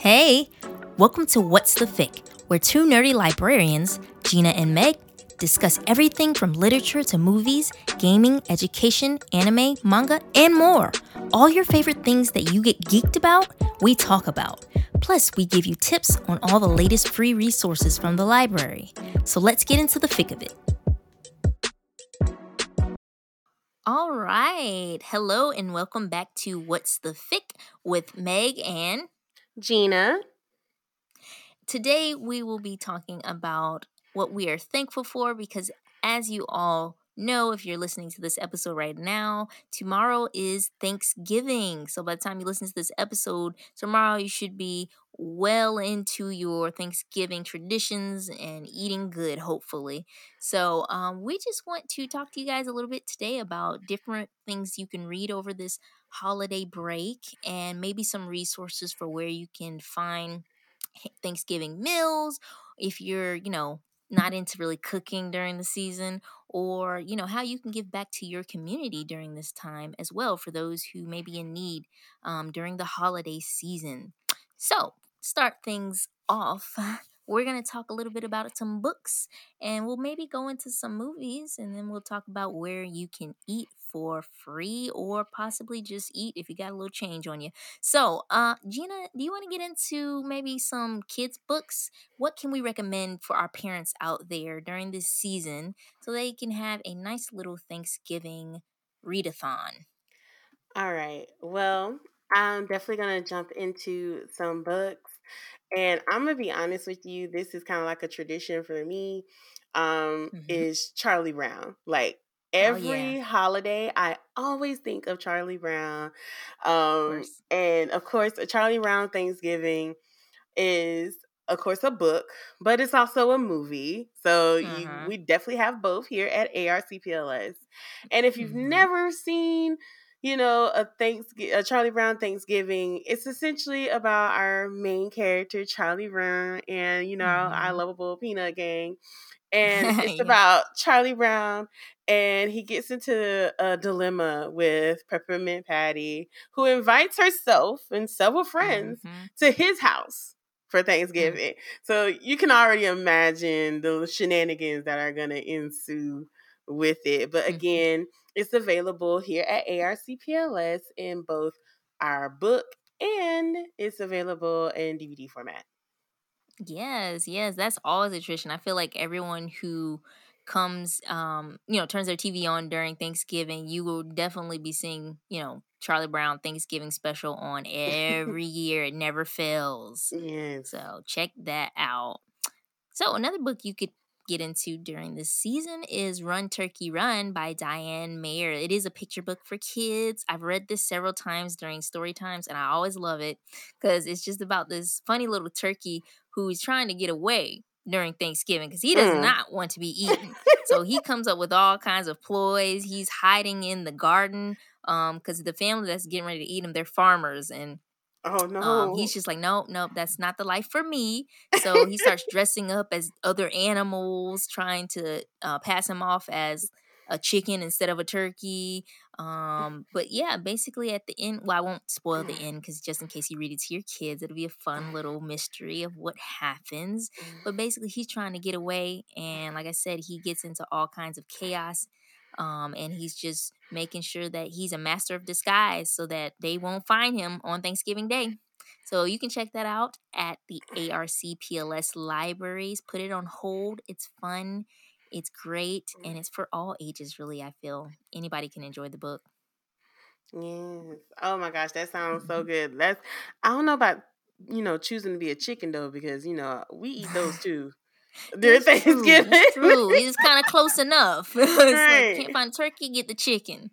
Hey, welcome to What's the Fic, where two nerdy librarians, Gina and Meg, discuss everything from literature to movies, gaming, education, anime, manga, and more. All your favorite things that you get geeked about, we talk about. Plus, we give you tips on all the latest free resources from the library. So let's get into the fic of it. All right. Hello and welcome back to What's the Fic with Meg and Gina. Today, we will be talking about what we are thankful for because, as you all know, if you're listening to this episode right now, tomorrow is Thanksgiving. So, by the time you listen to this episode, tomorrow you should be well into your Thanksgiving traditions and eating good, hopefully. So, um, we just want to talk to you guys a little bit today about different things you can read over this holiday break and maybe some resources for where you can find Thanksgiving meals if you're, you know, not into really cooking during the season or you know how you can give back to your community during this time as well for those who may be in need um, during the holiday season. So start things off we're going to talk a little bit about some books and we'll maybe go into some movies and then we'll talk about where you can eat for free or possibly just eat if you got a little change on you. So, uh, Gina, do you want to get into maybe some kids' books? What can we recommend for our parents out there during this season so they can have a nice little Thanksgiving readathon? All right. Well, I'm definitely going to jump into some books. And I'm going to be honest with you, this is kind of like a tradition for me. Um, mm-hmm. is Charlie Brown. Like every oh, yeah. holiday i always think of charlie brown um of and of course charlie brown thanksgiving is of course a book but it's also a movie so uh-huh. we definitely have both here at arcpls and if you've mm-hmm. never seen you know a thanksgiving a charlie brown thanksgiving it's essentially about our main character charlie brown and you know mm-hmm. our lovable peanut gang and it's yeah. about Charlie Brown and he gets into a dilemma with Peppermint Patty, who invites herself and several friends mm-hmm. to his house for mm. Thanksgiving. Mm-hmm. So you can already imagine the shenanigans that are going to ensue with it. But mm-hmm. again, it's available here at ARCPLS in both our book and it's available in DVD format. Yes, yes, that's always a tradition. I feel like everyone who comes, um, you know, turns their TV on during Thanksgiving, you will definitely be seeing, you know, Charlie Brown Thanksgiving special on every year. It never fails. Yes. So check that out. So another book you could get into during this season is Run Turkey Run by Diane Mayr. It is a picture book for kids. I've read this several times during story times and I always love it because it's just about this funny little turkey who is trying to get away during Thanksgiving because he does mm. not want to be eaten. so he comes up with all kinds of ploys. He's hiding in the garden because um, the family that's getting ready to eat him, they're farmers and Oh no. Um, he's just like, nope, nope, that's not the life for me. So he starts dressing up as other animals, trying to uh, pass him off as a chicken instead of a turkey. Um, but yeah, basically at the end, well, I won't spoil the end because just in case you read it to your kids, it'll be a fun little mystery of what happens. But basically, he's trying to get away, and like I said, he gets into all kinds of chaos. Um, and he's just making sure that he's a master of disguise so that they won't find him on Thanksgiving Day. So you can check that out at the ARCPLS libraries. Put it on hold. It's fun. It's great and it's for all ages, really. I feel anybody can enjoy the book. Yes. Oh my gosh, that sounds so good. That's I don't know about you know choosing to be a chicken though because you know we eat those too. During Thanksgiving, true. true. It's kind of close enough. right. like, can't find turkey, get the chicken.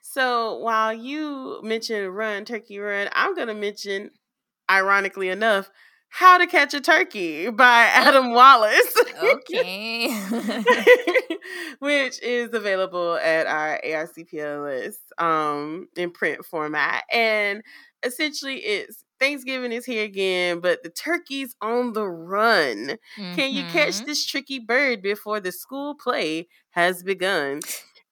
So while you mentioned run turkey run, I'm gonna mention, ironically enough, how to Catch a Turkey by Adam Wallace. okay. Which is available at our ARCPLS um, in print format. And essentially, it's Thanksgiving is here again, but the turkey's on the run. Mm-hmm. Can you catch mm-hmm. this tricky bird before the school play has begun?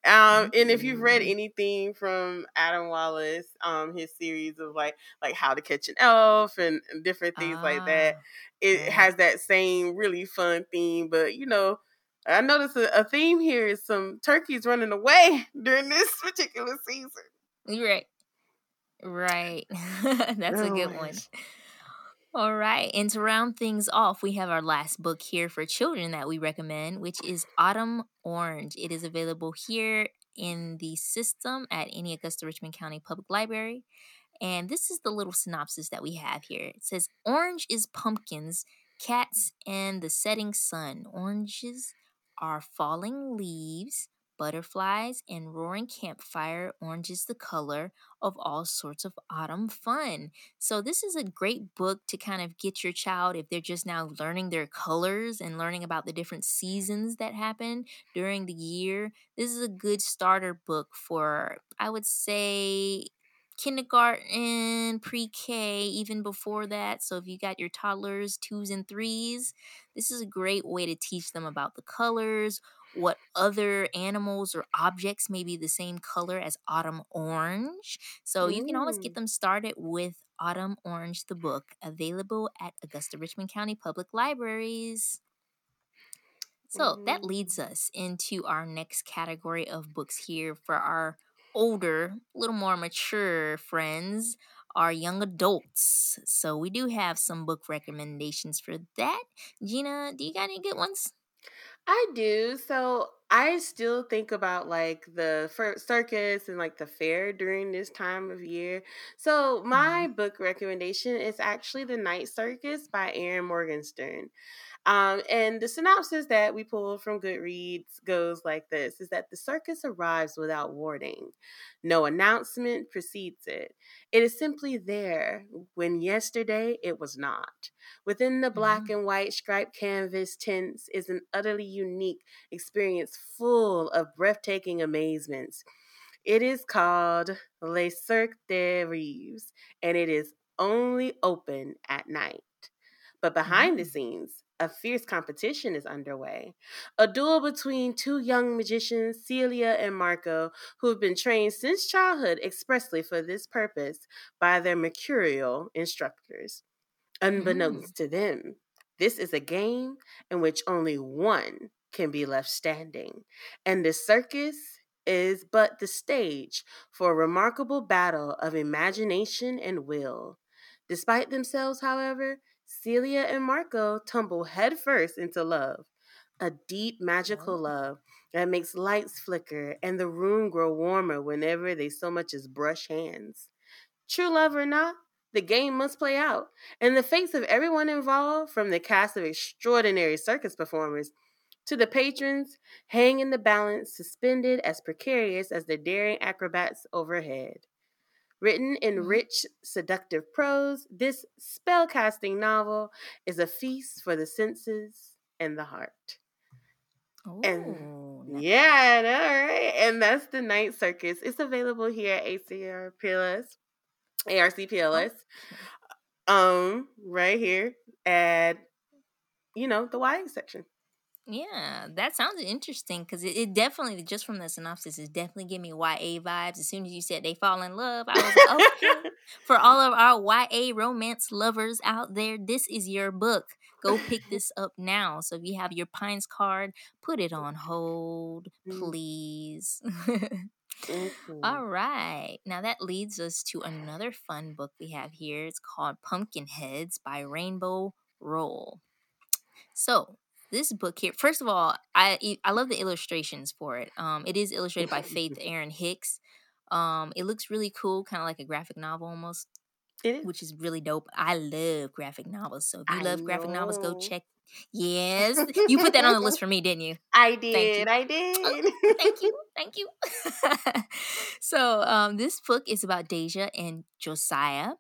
Um, and if you've read anything from Adam Wallace, um, his series of like like How to Catch an Elf and, and different things ah, like that, ah, it right. has that same really fun theme. But you know, I noticed a, a theme here is some turkeys running away during this particular season. Right, right. That's a good one. All right. And to round things off, we have our last book here for children that we recommend, which is Autumn Orange. It is available here in the system at any Augusta Richmond County Public Library. And this is the little synopsis that we have here. It says Orange is pumpkins, cats, and the setting sun. Oranges are falling leaves, butterflies, and roaring campfire. Orange is the color of all sorts of autumn fun. So, this is a great book to kind of get your child if they're just now learning their colors and learning about the different seasons that happen during the year. This is a good starter book for, I would say, kindergarten, pre K, even before that. So if you got your toddlers, twos and threes, this is a great way to teach them about the colors, what other animals or objects may be the same color as autumn orange. So you can always get them started with Autumn Orange, the book, available at Augusta Richmond County Public Libraries. So that leads us into our next category of books here for our older, a little more mature friends, our young adults. So we do have some book recommendations for that. Gina, do you got any good ones? I do. So I still think about like the circus and like the fair during this time of year. So my mm-hmm. book recommendation is actually The Night Circus by Erin Morgenstern. Um, and the synopsis that we pulled from Goodreads goes like this is that the circus arrives without warning. No announcement precedes it. It is simply there when yesterday it was not. Within the black mm-hmm. and white striped canvas tents is an utterly unique experience full of breathtaking amazements. It is called Le Cirque des Rêves, and it is only open at night. But behind mm-hmm. the scenes, a fierce competition is underway. A duel between two young magicians, Celia and Marco, who have been trained since childhood expressly for this purpose by their mercurial instructors. Unbeknownst mm. to them, this is a game in which only one can be left standing, and the circus is but the stage for a remarkable battle of imagination and will. Despite themselves, however, Celia and Marco tumble headfirst into love. A deep, magical love that makes lights flicker and the room grow warmer whenever they so much as brush hands. True love or not, the game must play out, and the fates of everyone involved, from the cast of extraordinary circus performers to the patrons, hang in the balance, suspended as precarious as the daring acrobats overhead. Written in mm-hmm. rich, seductive prose, this spellcasting novel is a feast for the senses and the heart. Oh, and nice. yeah, all right. And that's the Night Circus. It's available here at ACR PLS, ARC um, right here at you know the YA section. Yeah, that sounds interesting because it, it, definitely, just from the synopsis, is definitely giving me YA vibes. As soon as you said they fall in love, I was like, okay. For all of our YA romance lovers out there, this is your book. Go pick this up now. So if you have your Pines card, put it on hold, mm. please. mm-hmm. All right. Now that leads us to another fun book we have here. It's called Pumpkinheads by Rainbow Rowell. So this book here first of all i i love the illustrations for it um it is illustrated by faith Erin hicks um it looks really cool kind of like a graphic novel almost which is really dope i love graphic novels so if you I love know. graphic novels go check yes you put that on the list for me didn't you? I did i did. oh, thank you thank you. So um this book is about deja and josiah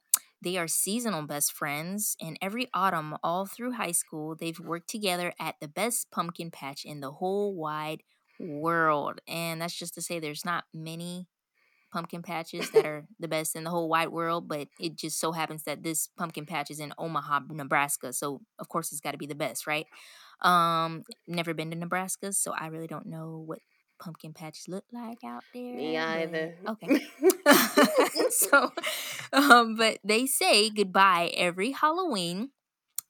they are seasonal best friends, and every autumn, all through high school, they've worked together at the best pumpkin patch in the whole wide world. And that's just to say there's not many pumpkin patches that are the best in the whole wide world, but it just so happens that this pumpkin patch is in Omaha, Nebraska. So of course it's got to be the best, right? Um, never been to Nebraska, so I really don't know what pumpkin patch look like out there. Me either. Okay. so, um, but they say goodbye every Halloween,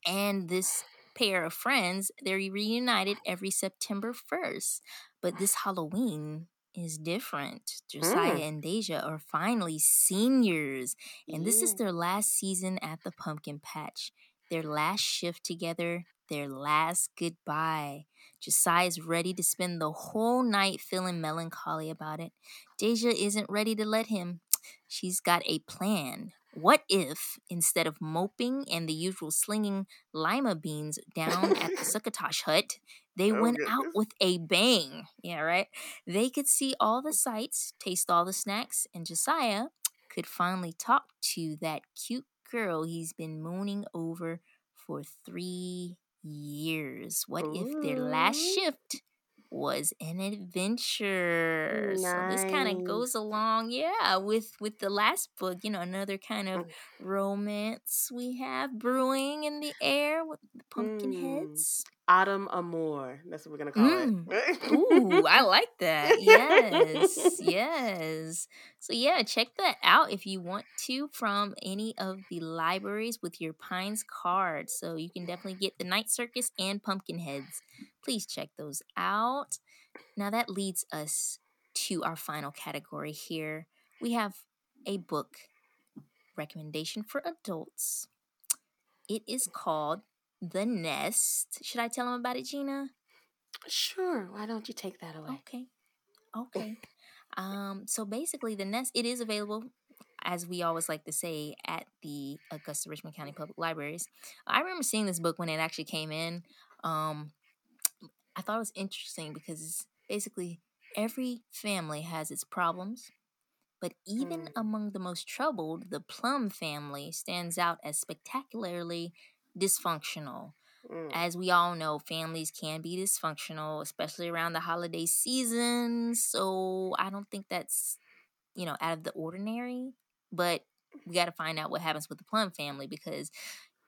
and this pair of friends they're reunited every September first. But this Halloween is different. Josiah Mm. and Deja are finally seniors, and this is their last season at the pumpkin patch. Their last shift together, their last goodbye. Josiah is ready to spend the whole night feeling melancholy about it. Deja isn't ready to let him. She's got a plan. What if, instead of moping and the usual slinging lima beans down at the Succotash hut, they Oh, went out with a bang? Yeah, right? They could see all the sights, taste all the snacks, and Josiah could finally talk to that cute girl he's been mooning over for three years. What if their last shift was an adventure? So this kind of goes along, yeah, with with the last book. You know, another kind of Mm. romance we have brewing in the air with the pumpkin Mm. heads. Autumn Amour. That's what we're gonna call Mm. it. Ooh, I like that. Yes, yes. So yeah, check that out if you want to from any of the libraries with your Pines card. So you can definitely get the Night Circus and Pumpkinheads. Please check those out. Now that leads us to our final category here. We have a book recommendation for adults. It is called The Nest. Should I tell them about it, Gina? Sure. Why don't you take that away? Okay. Okay. Um, so basically the nest it is available, as we always like to say, at the Augusta Richmond County Public Libraries. I remember seeing this book when it actually came in. Um, I thought it was interesting because basically every family has its problems, but even Mm. among the most troubled, the Plum family stands out as spectacularly dysfunctional Mm. as we all know, families can be dysfunctional, especially around the holiday season. So I don't think that's, you know, out of the ordinary. But we got to find out what happens with the Plum family because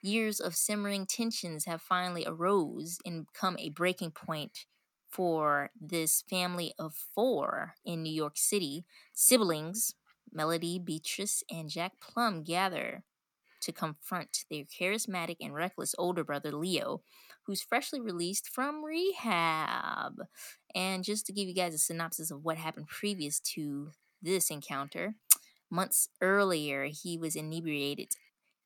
years of simmering tensions have finally arose and become a breaking point for this family of four in New York City. Siblings, Melody, Beatrice, and Jack Plum gather to confront their charismatic and reckless older brother Leo, who's freshly released from rehab. And just to give you guys a synopsis of what happened previous to this encounter, months earlier he was inebriated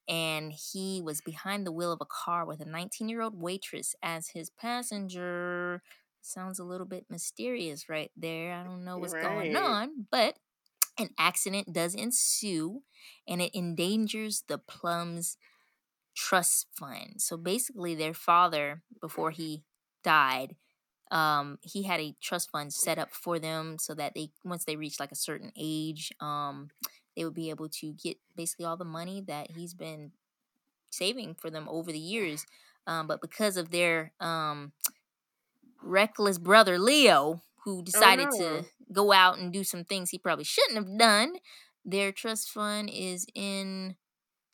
and he was behind the wheel of a car with a 19 year old waitress as his passenger. Sounds a little bit mysterious right there. I don't know what's going on, but an accident does ensue and it endangers the Plums trust fund. So basically, their father, before he died, um, he had a trust fund set up for them so that they, once they reach like a certain age, um, they would be able to get basically all the money that he's been saving for them over the years. Um, but because of their um, reckless brother Leo, who decided no. to go out and do some things he probably shouldn't have done, their trust fund is in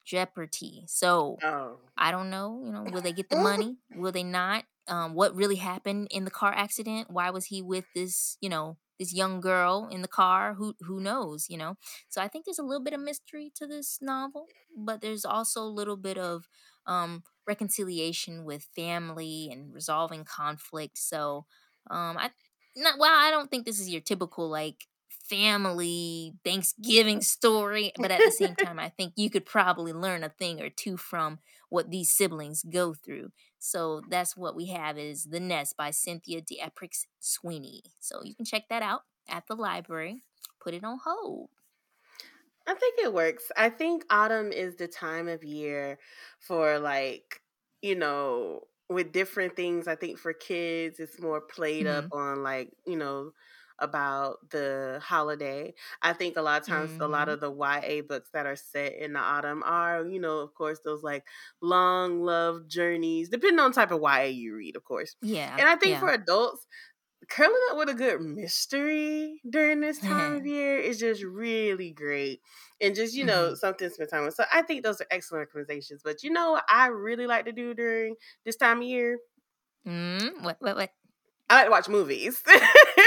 jeopardy. So Oh. I don't know, you know, will they get the money? Will they not? Um, what really happened in the car accident? Why was he with this, you know, this young girl in the car? Who who knows, you know? So I think there's a little bit of mystery to this novel, but there's also a little bit of um reconciliation with family and resolving conflict. So um I not well, I don't think this is your typical like family Thanksgiving story, but at the same time, I think you could probably learn a thing or two from what these siblings go through. So that's what we have is The Nest by Cynthia D'Aprix Sweeney. So you can check that out at the library. Put it on hold. I think it works. I think autumn is the time of year for like, you know, with different things. I think for kids, it's more played Mhm. up on like, you know, about the holiday. I think a lot of times a lot Mhm. of the YA books that are set in the autumn are, you know, of course, those like long love journeys, depending on the type of YA you read, of course. Yeah. And I think yeah. for adults, curling up with a good mystery during this time of year is just really great. And just, you know, Mhm. something to spend time with. So I think those are excellent recommendations. But you know what I really like to do during this time of year? Mm, what what what? I like to watch movies.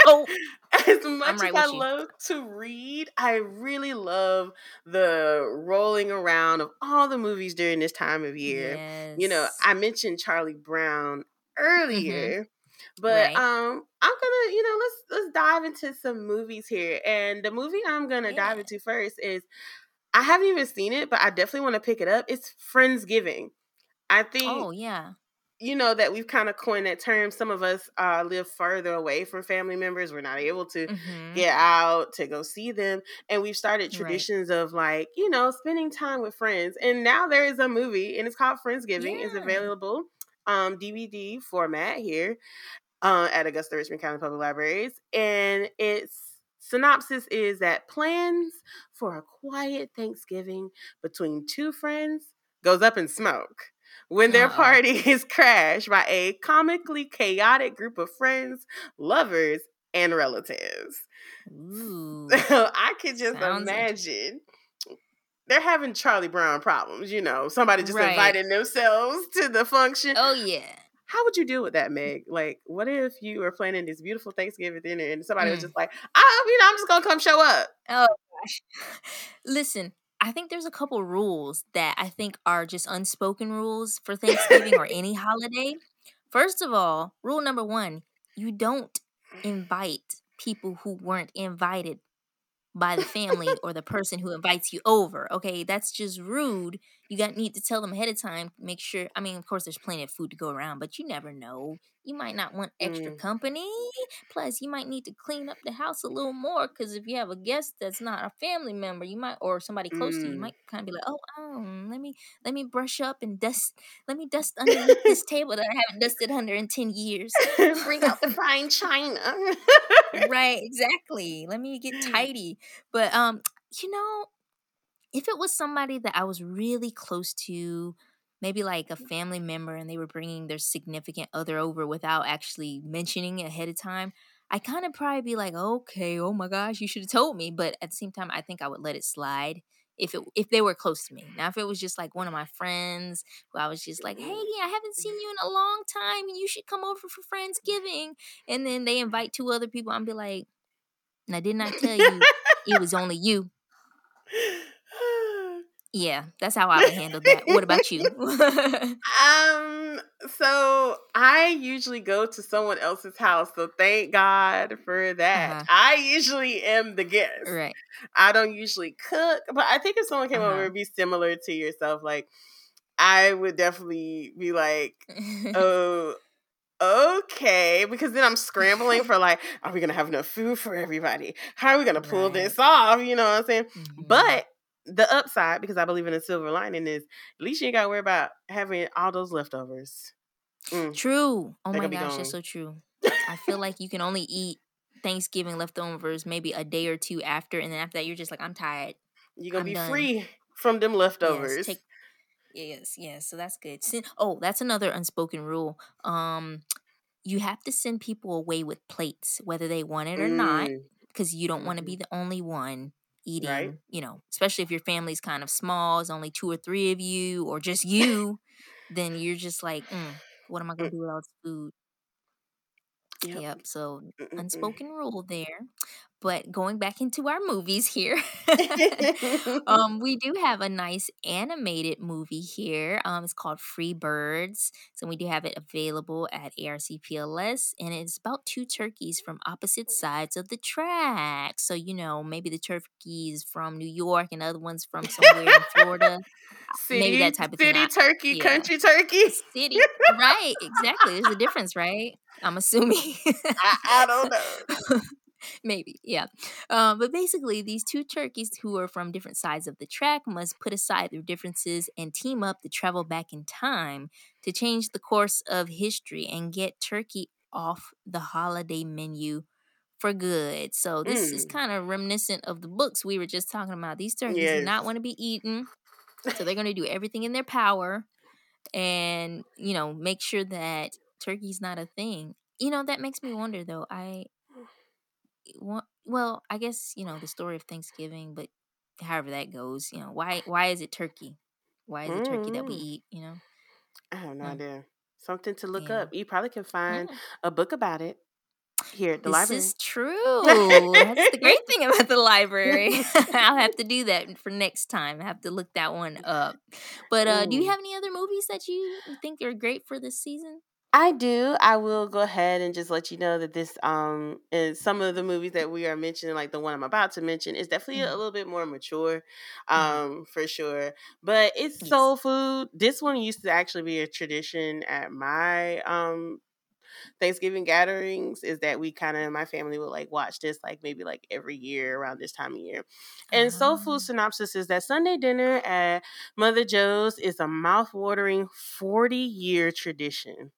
Oh, as much right as I love to read, I really love the rolling around of all the movies during this time of year. Yes. You know, I mentioned Charlie Brown mm-hmm. earlier. Mm-hmm. But right. um I'm gonna, you know, let's let's dive into some movies here. And the movie I'm gonna yeah. dive into first is I haven't even seen it, but I definitely want to pick it up. It's Friendsgiving. I think Oh yeah you know that we've kind of coined that term. Some of us uh, live further away from family members. We're not able to mm-hmm. get out to go see them, and we've started traditions right. of like you know spending time with friends. And now there is a movie, and it's called Friendsgiving. Yeah. It's available um, DVD format here uh, at Augusta Richmond County Public Libraries, and its synopsis is that plans for a quiet Thanksgiving between two friends goes up in smoke when their party is crashed by a comically chaotic group of friends, lovers, and relatives. Ooh, I could just imagine. They're having Charlie Brown problems, you know. Somebody just right. inviting themselves to the function. Oh yeah. How would you deal with that, Meg? Like, what if you were planning this beautiful Thanksgiving dinner and somebody mm. was just like, "I, you know, I'm just gonna come show up." Oh gosh. Listen, I think there's a couple rules that I think are just unspoken rules for Thanksgiving or any holiday. First of all, rule number one you don't invite people who weren't invited by the family or the person who invites you over. Okay, that's just rude. You got need to tell them ahead of time. Make sure. I mean, of course, there's plenty of food to go around, but you never know. You might not want extra mm. company. Plus, you might need to clean up the house a little more because if you have a guest that's not a family member, you might or somebody close mm. to you, you mm. might kind of be like, "Oh, um, let me let me brush up and dust. Let me dust underneath this table that I haven't dusted under in ten years. Bring out the fine china." right, exactly. Let me get tidy. But um, you know, if it was somebody that I was really close to, maybe like a mm. family member, and they were bringing their significant other over without actually mentioning it ahead of time, I kind of probably be like, okay, oh my gosh, you should have told me. But at the same time, I think I would let it slide if it if they were close to me. Now, if it was just like one of my friends who I was just like, hey, mm-hmm. I haven't seen mm-hmm. you in a long time, and you should come over for Friendsgiving, and then they invite mm-hmm. two other people, I'm be like, didn't I tell you it was only you? Yeah, that's how I would handle that. what about you? um, so I usually go to someone else's house, so thank God for that. Uh-huh. I usually am the guest. Right. I don't usually cook, but I think if someone came uh-huh. over, it'd be similar to yourself. Like, I would definitely be like, oh okay because then i'm scrambling for like are we gonna have enough food for everybody how are we gonna pull right. this off you know what i'm saying mm-hmm. but the upside, because I believe in a silver lining, is at least you ain't got to worry about having all those leftovers. Mm. True. Oh my gosh, that's so true. I feel like you can only eat Thanksgiving leftovers maybe a day or two after, and then after that, you're just like, I'm tired. You're gonna I'm be done. free from them leftovers. Yes, take, yes, yes. So that's good. Oh, that's another unspoken rule. Um, you have to send people away with plates, whether they want it or mm. not, because you don't want to be mm-hmm. the only one eating, right. you know, especially if your family's kind of small, it's only two or three of you or just you, then you're just like, mm, what am I going to mm. do with all this food? Yep. yep. So mm, mm, unspoken rule there. But going back into our movies here, um, we do have a nice animated movie here. Um, it's called Free Birds. So we do have it available at ARCPLS, and it's about two turkeys from opposite sides of the track. So you know, maybe the turkeys from New York and other ones from somewhere in Florida. City, maybe that type of city thing. turkey, yeah. country turkey, city. Right, exactly. There's a difference, right? I'm assuming. I, I don't know. Maybe, yeah. Uh, but basically, these two turkeys who are from different sides of the track must put aside their differences and team up to travel back in time to change the course of history and get turkey off the holiday menu for good. So this mm. is kind of reminiscent of the books we were just talking about. These turkeys yes. do not want to be eaten, so they're going to do everything in their power and you know make sure that turkey's not a thing. You know that makes me wonder though. I well, I guess you know the story of Thanksgiving, but however that goes, you know, why why is it turkey? Why is it turkey that we mm. eat? You know, I have no idea. Something to look yeah. up. You probably can find yeah. a book about it. here at the this library. is true. That's the great thing about the library. I'll have to do that for next time. I have to look that one up. But uh, do you have any other movies that you think are great for this season? I do. I will go ahead and just let you know that this um is some of the movies that we are mentioning, like the one I'm about to mention, is definitely a Mhm. little bit more mature, Mhm. um, for sure. But it's Yes. soul food. This one used to actually be a tradition at my um Thanksgiving gatherings is that we kind of my family would like watch this like maybe like every year around this time of year. And soul Ah. food synopsis is that Sunday dinner at Mother Joe's is a mouth-watering 40-year tradition.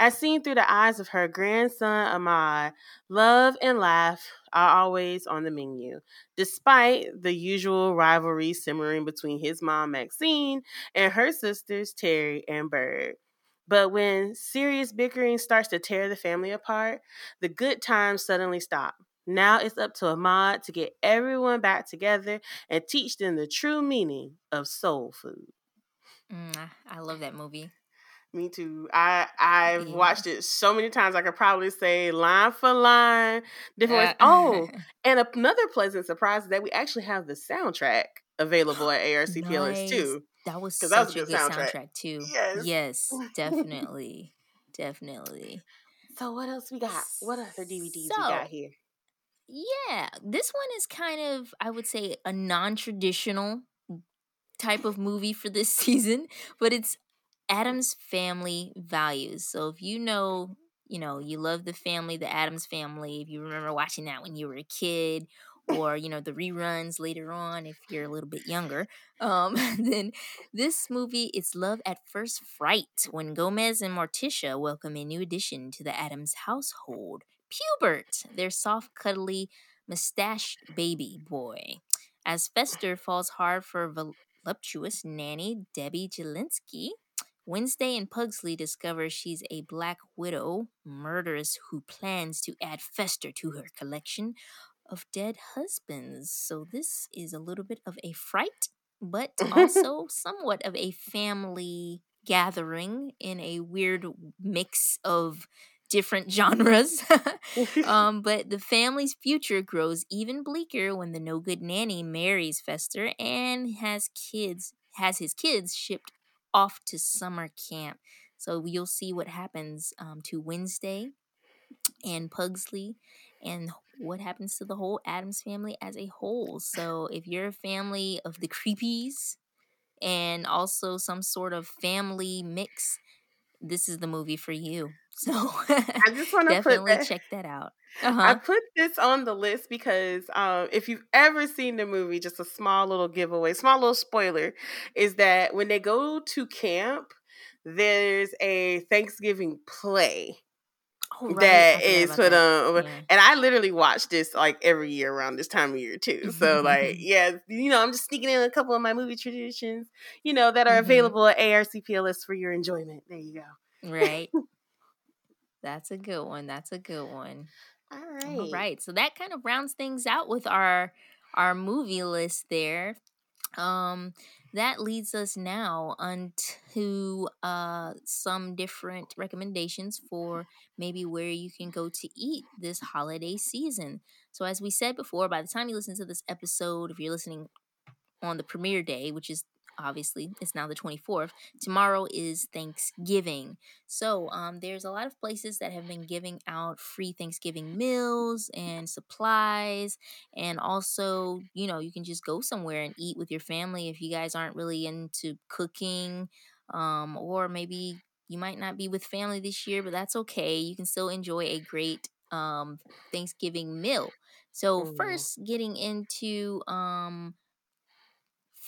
As seen through the eyes of her grandson Ahmad, love and laugh are always on the menu, despite the usual rivalry simmering between his mom Maxine and her sisters Teri and Bird. But when serious bickering starts to tear the family apart, the good times suddenly stop. Now it's up to Ahmad to get everyone back together and teach them the true meaning of soul food. Mm, I- I love that movie. Me too. I I've Yeah. watched it so many times. I could probably say line for line, different. Uh, Oh, and another pleasant surprise is that we actually have the soundtrack available at ARCPLS nice. too. That was 'Cause that was such a good good soundtrack. soundtrack too. Yes. Yes, definitely, definitely. So what else we got? What other DVDs we got here? Yeah, this one is kind of, I would say, a non-traditional type of movie for this season, but it's Addams Family Values. So if you know, you know, you love the family, the Addams Family, if you remember watching that when you were a kid, or you know the reruns later on if you're a little bit younger, um, then this movie is Love at First Fright when Gomez and Morticia welcome a new addition to the Addams household, Pubert, their soft, cuddly, mustached baby boy. As Fester falls hard for voluptuous nanny Debbie Jellinsky, Wednesday and Pugsley discover she's a black widow murderess who plans to add Fester to her collection of dead husbands. So this is a little bit of a fright, but also somewhat of a family gathering in a weird mix of different genres. um, but the family's future grows even bleaker when the no good nanny marries Fester and has kids has his kids shipped off to summer camp. So you'll see what happens um, to Wednesday and Pugsley and what happens to the whole Addams family as a whole. So if you're a family of the creepies and also some sort of family mix, this is the movie for you. So I just want to put definitely that. check that out. I Uh-huh. put this on the list because um, if you've ever seen the movie, just a small little giveaway, small little spoiler, is that when they go to camp, there's a Thanksgiving play Oh, right. That is put that. on, Yeah. and I literally watch this like every year around this time of year too. So like, yeah, you know, I'm just sneaking in a couple of my movie traditions, you know, that are Mhm. available at ARCPLS for your enjoyment. There you go. Right. That's a good one. That's a good one. All All right. right. So that kind of rounds things out with our our movie list there. Um that leads us now onto uh some different recommendations for maybe where you can go to eat this holiday season. So as we said before, by the time you listen to this episode, if you're listening on the premiere day, which is obviously it's now the 24th, tomorrow is Thanksgiving. So um, there's a lot of places that have been giving out free Thanksgiving meals and supplies, and also you know you can just go somewhere and eat with your family if you guys aren't really into cooking, um, or maybe you might not be with family this year, but that's okay. You can still enjoy a great um, Thanksgiving meal. So Mm. first, getting into um,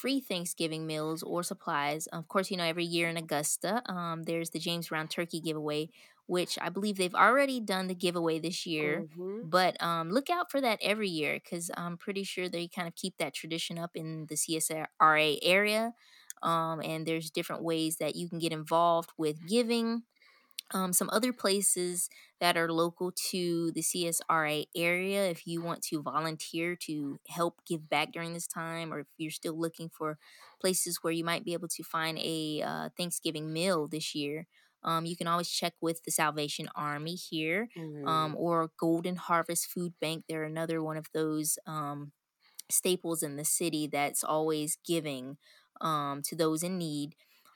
free Thanksgiving meals or supplies. Of course, you know, every year in Augusta, um, there's the James Brown Turkey giveaway, which I believe they've already done the giveaway this year. Mhm. But um, look out for that every year because I'm pretty sure they kind of keep that tradition up in the CSRA area. Um, and there's different ways that you can get involved with giving. Um, some other places that are local to the CSRA area, if you want to volunteer to help give back during this time, or if you're still looking for places where you might be able to find a uh, Thanksgiving meal this year, Um, you can always check with the Salvation Army here mm-hmm. um, or Golden Harvest Food Bank. They're another one of those um, staples in the city that's always giving um, to those in need.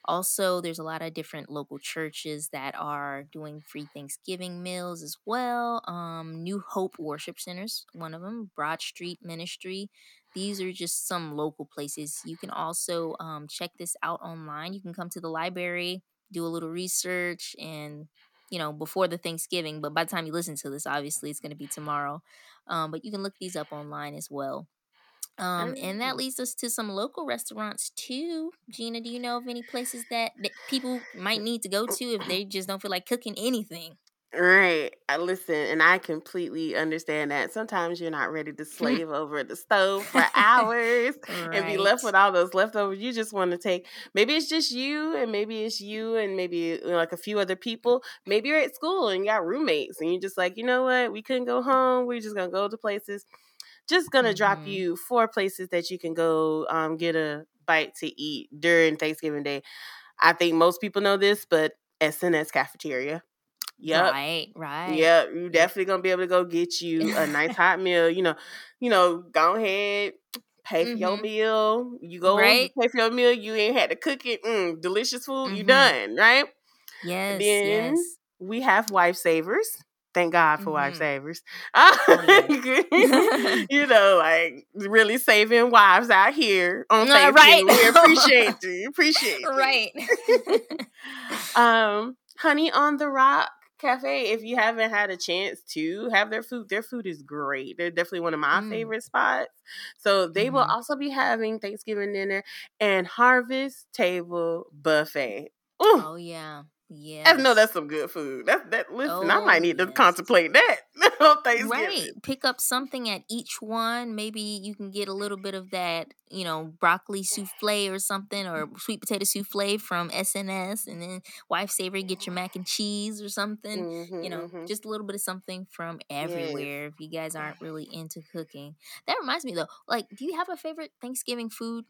Also, there's a lot of different local churches that are doing free Thanksgiving meals as well. Um, New Hope Worship Centers, one of them, Broad Street Ministry. These are just some local places. You can also um, check this out online. You can come to the library, do a little research, and you know before the Thanksgiving. But by the time you listen to this, obviously it's going to be tomorrow. Um, but you can look these up online as well. Um, and that leads us to some local restaurants too. Gina, do you know of any places that, that people might need to go to if they just don't feel like cooking anything? Right. I listen, and I completely understand that. Sometimes you're not ready to slave over the stove for hours right. and be left with all those leftovers. You just want to take, maybe it's just you, and maybe it's you, and maybe like a few other people. Maybe you're at school and you got roommates, and you're just like, you know what? We couldn't go home. We're just going to go to places just gonna mm-hmm. drop you four places that you can go um, get a bite to eat during Thanksgiving Day. I think most people know this, but S&S cafeteria. Yep. Right, right. Yep. You definitely gonna be able to go get you a nice hot meal. You know, you know, go ahead, pay for mm-hmm. your meal. You go right? pay for your meal. You ain't had to cook it. Mm, delicious food. Mm-hmm. You done, right? Yes. And then yes. we have wife savers. Thank God for mm-hmm. savers. Oh, you know, like really saving wives out here on no, Right. We appreciate you. Appreciate you. Right. um, Honey on the Rock Cafe. If you haven't had a chance to have their food, their food is great. They're definitely one of my mm. favorite spots. So they mm-hmm. will also be having Thanksgiving dinner and Harvest Table Buffet. Ooh. Oh yeah. Yeah, I know that's some good food. That that listen, oh, I might need yes. to contemplate that on Thanksgiving. Right, pick up something at each one. Maybe you can get a little bit of that, you know, broccoli souffle or something, or sweet potato souffle from S&S, and then wife savory get your mac and cheese or something. Mm-hmm, you know, mm-hmm. just a little bit of something from everywhere. Yes. If you guys aren't really into cooking, that reminds me though. Like, do you have a favorite Thanksgiving food?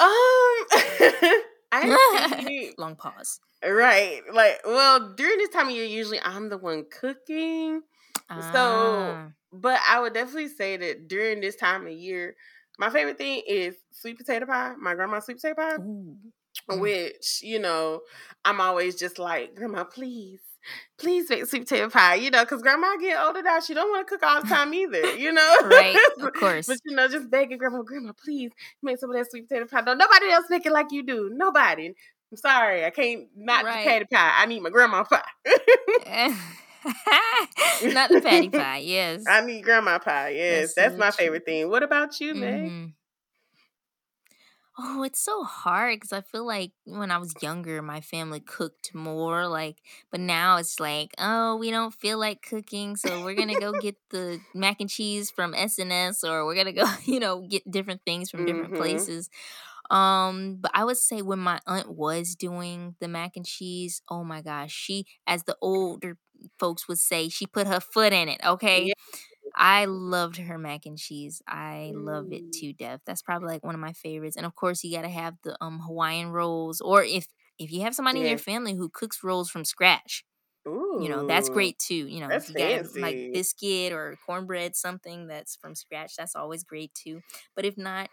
Um. I long pause. Right. Like, well, during this time of year, usually I'm the one cooking. Ah. So, but I would definitely say that during this time of year, my favorite thing is sweet potato pie. My grandma's sweet potato pie. Ooh. Which, you know, I'm always just like, Grandma, please please make sweet potato pie, you know, because grandma get older now. She don't want to cook all the time either, you know? right, of course. but, you know, just begging grandma, grandma, please make some of that sweet potato pie. No, nobody else make it like you do. Nobody. I'm sorry. I can't not right. the patty pie. I need my grandma pie. not the patty pie, yes. I need grandma pie, yes. That's, That's my favorite thing. What about you, Meg? Mm-hmm. Oh, it's so hard because I feel like when I was younger, my family cooked more. Like, but now it's like, oh, we don't feel like cooking, so we're gonna go get the mac and cheese from S&S, or we're gonna go, you know, get different things from different mm-hmm. places. Um, but I would say when my aunt was doing the mac and cheese, oh my gosh, she, as the older folks would say, she put her foot in it. Okay, yeah. I loved her mac and cheese. I mm. love it mm. to death. That's probably like one of my favorites. And of course, you got to have the um Hawaiian rolls, or if if you have somebody yeah. in your family who cooks rolls from scratch, Ooh, you know that's great too. You know, if you fancy. got like biscuit or cornbread, something that's from scratch, that's always great too. But if not,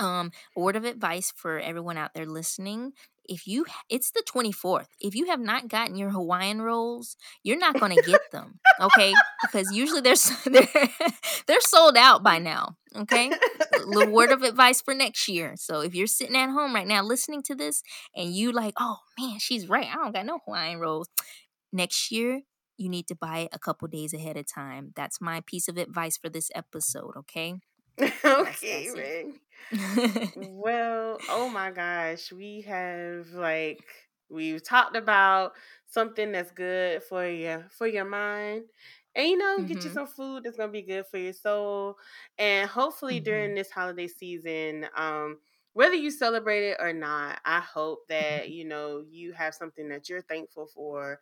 um, word of advice for everyone out there listening if you it's the 24th if you have not gotten your hawaiian rolls you're not going to get them okay? Because usually they're, they're they're sold out by now okay? Little word of advice for next year. So if you're sitting at home right now listening to this and you like oh man she's right i don't got no hawaiian rolls next year you need to buy it a couple days ahead of time. That's my piece of advice for this episode okay okay, man. well, oh my gosh, we have like we've talked about something that's good for you for your mind. And you know, mm-hmm. get you mm-hmm. some food that's gonna be good for your soul. And hopefully mm-hmm. during this holiday season, um, whether you celebrate it or not, I hope that, you know, you have something that you're thankful for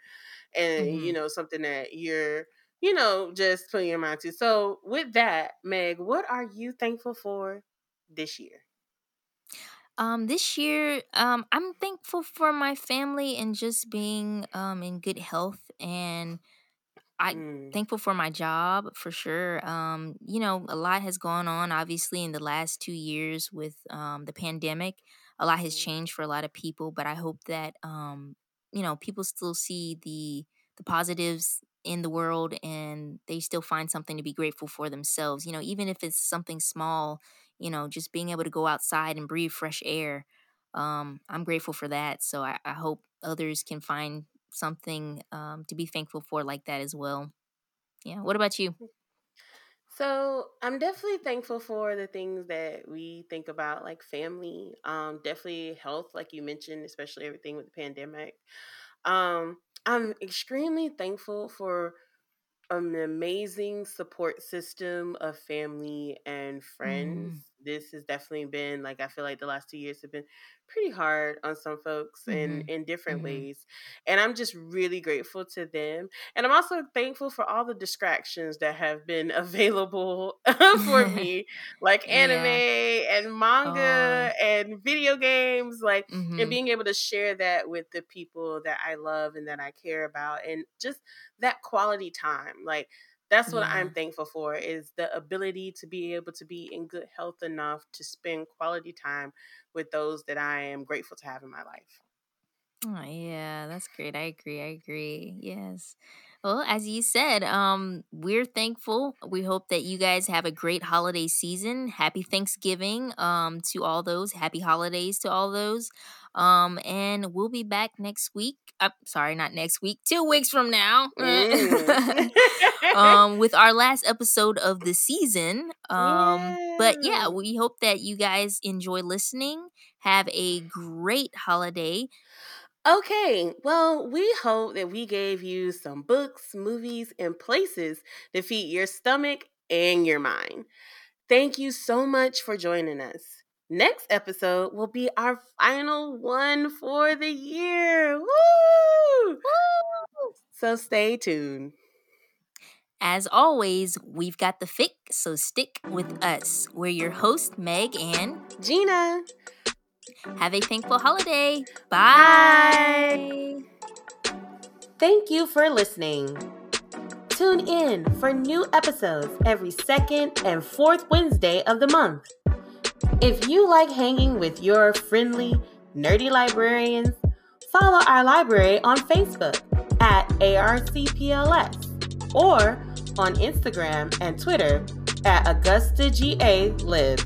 and you mm-hmm. know, something that you're you know, just put your mind to. So, with that, Meg, what are you thankful for this year? Um, this year, um, I'm thankful for my family and just being um in good health and I Mm. thankful for my job for sure. Um, you know, a lot has gone on obviously in the last two years with um, the pandemic. A lot has Mm. changed for a lot of people, but I hope that um, you know people still see the the positives in the world and they still find something to be grateful for themselves. You know, even if it's something small. You know, just being able to go outside and breathe fresh air. Um, I'm grateful for that. So I, I hope others can find something um, to be thankful for like that as well. Yeah. What about you? So I'm definitely thankful for the things that we think about, like family, um, definitely health, like you mentioned, especially everything with the pandemic. Um, I'm extremely thankful for an amazing support system of family and friends. Mm, This has definitely been like I feel like the last two years have been pretty hard on some folks in mm-hmm. in different Mm-hmm. ways, and I'm just really grateful to them. And I'm also thankful for all the distractions that have been available for me, like anime yeah. and Oh. manga and video games, like and Mm-hmm. being able to share that with the people that I love and that I care about, and just that quality time. Like that's what I'm thankful for is the ability to be able to be in good health enough to spend quality time with those that I am grateful to have in my life. Oh, yeah, that's great. I agree. I agree. Yes. Well, as you said, um, we're thankful. We hope that you guys have a great holiday season. Happy Thanksgiving um, to all those. Happy holidays to all those. Um, and we'll be back next week. Uh, sorry, not next week. Two weeks from now. Mm. um, with our last episode of the season. Um, but yeah, yeah. we hope that you guys enjoy listening. Have a great holiday. Okay, well, we hope that we gave you some books, movies, and places to feed your stomach and your mind. Thank you so much for joining us. Next episode will be our final one for the year. Woo! Woo! So stay tuned. As always, we've got the fic, so stick with us. We're your host, Meg, and Gina. Have a thankful holiday. Bye. Thank you for listening. Tune in for new episodes every second and fourth Wednesday of the month. If you like hanging with your friendly, nerdy librarians, follow our library on Facebook at ARCPLS or on Instagram and Twitter at AugustaGA Lib.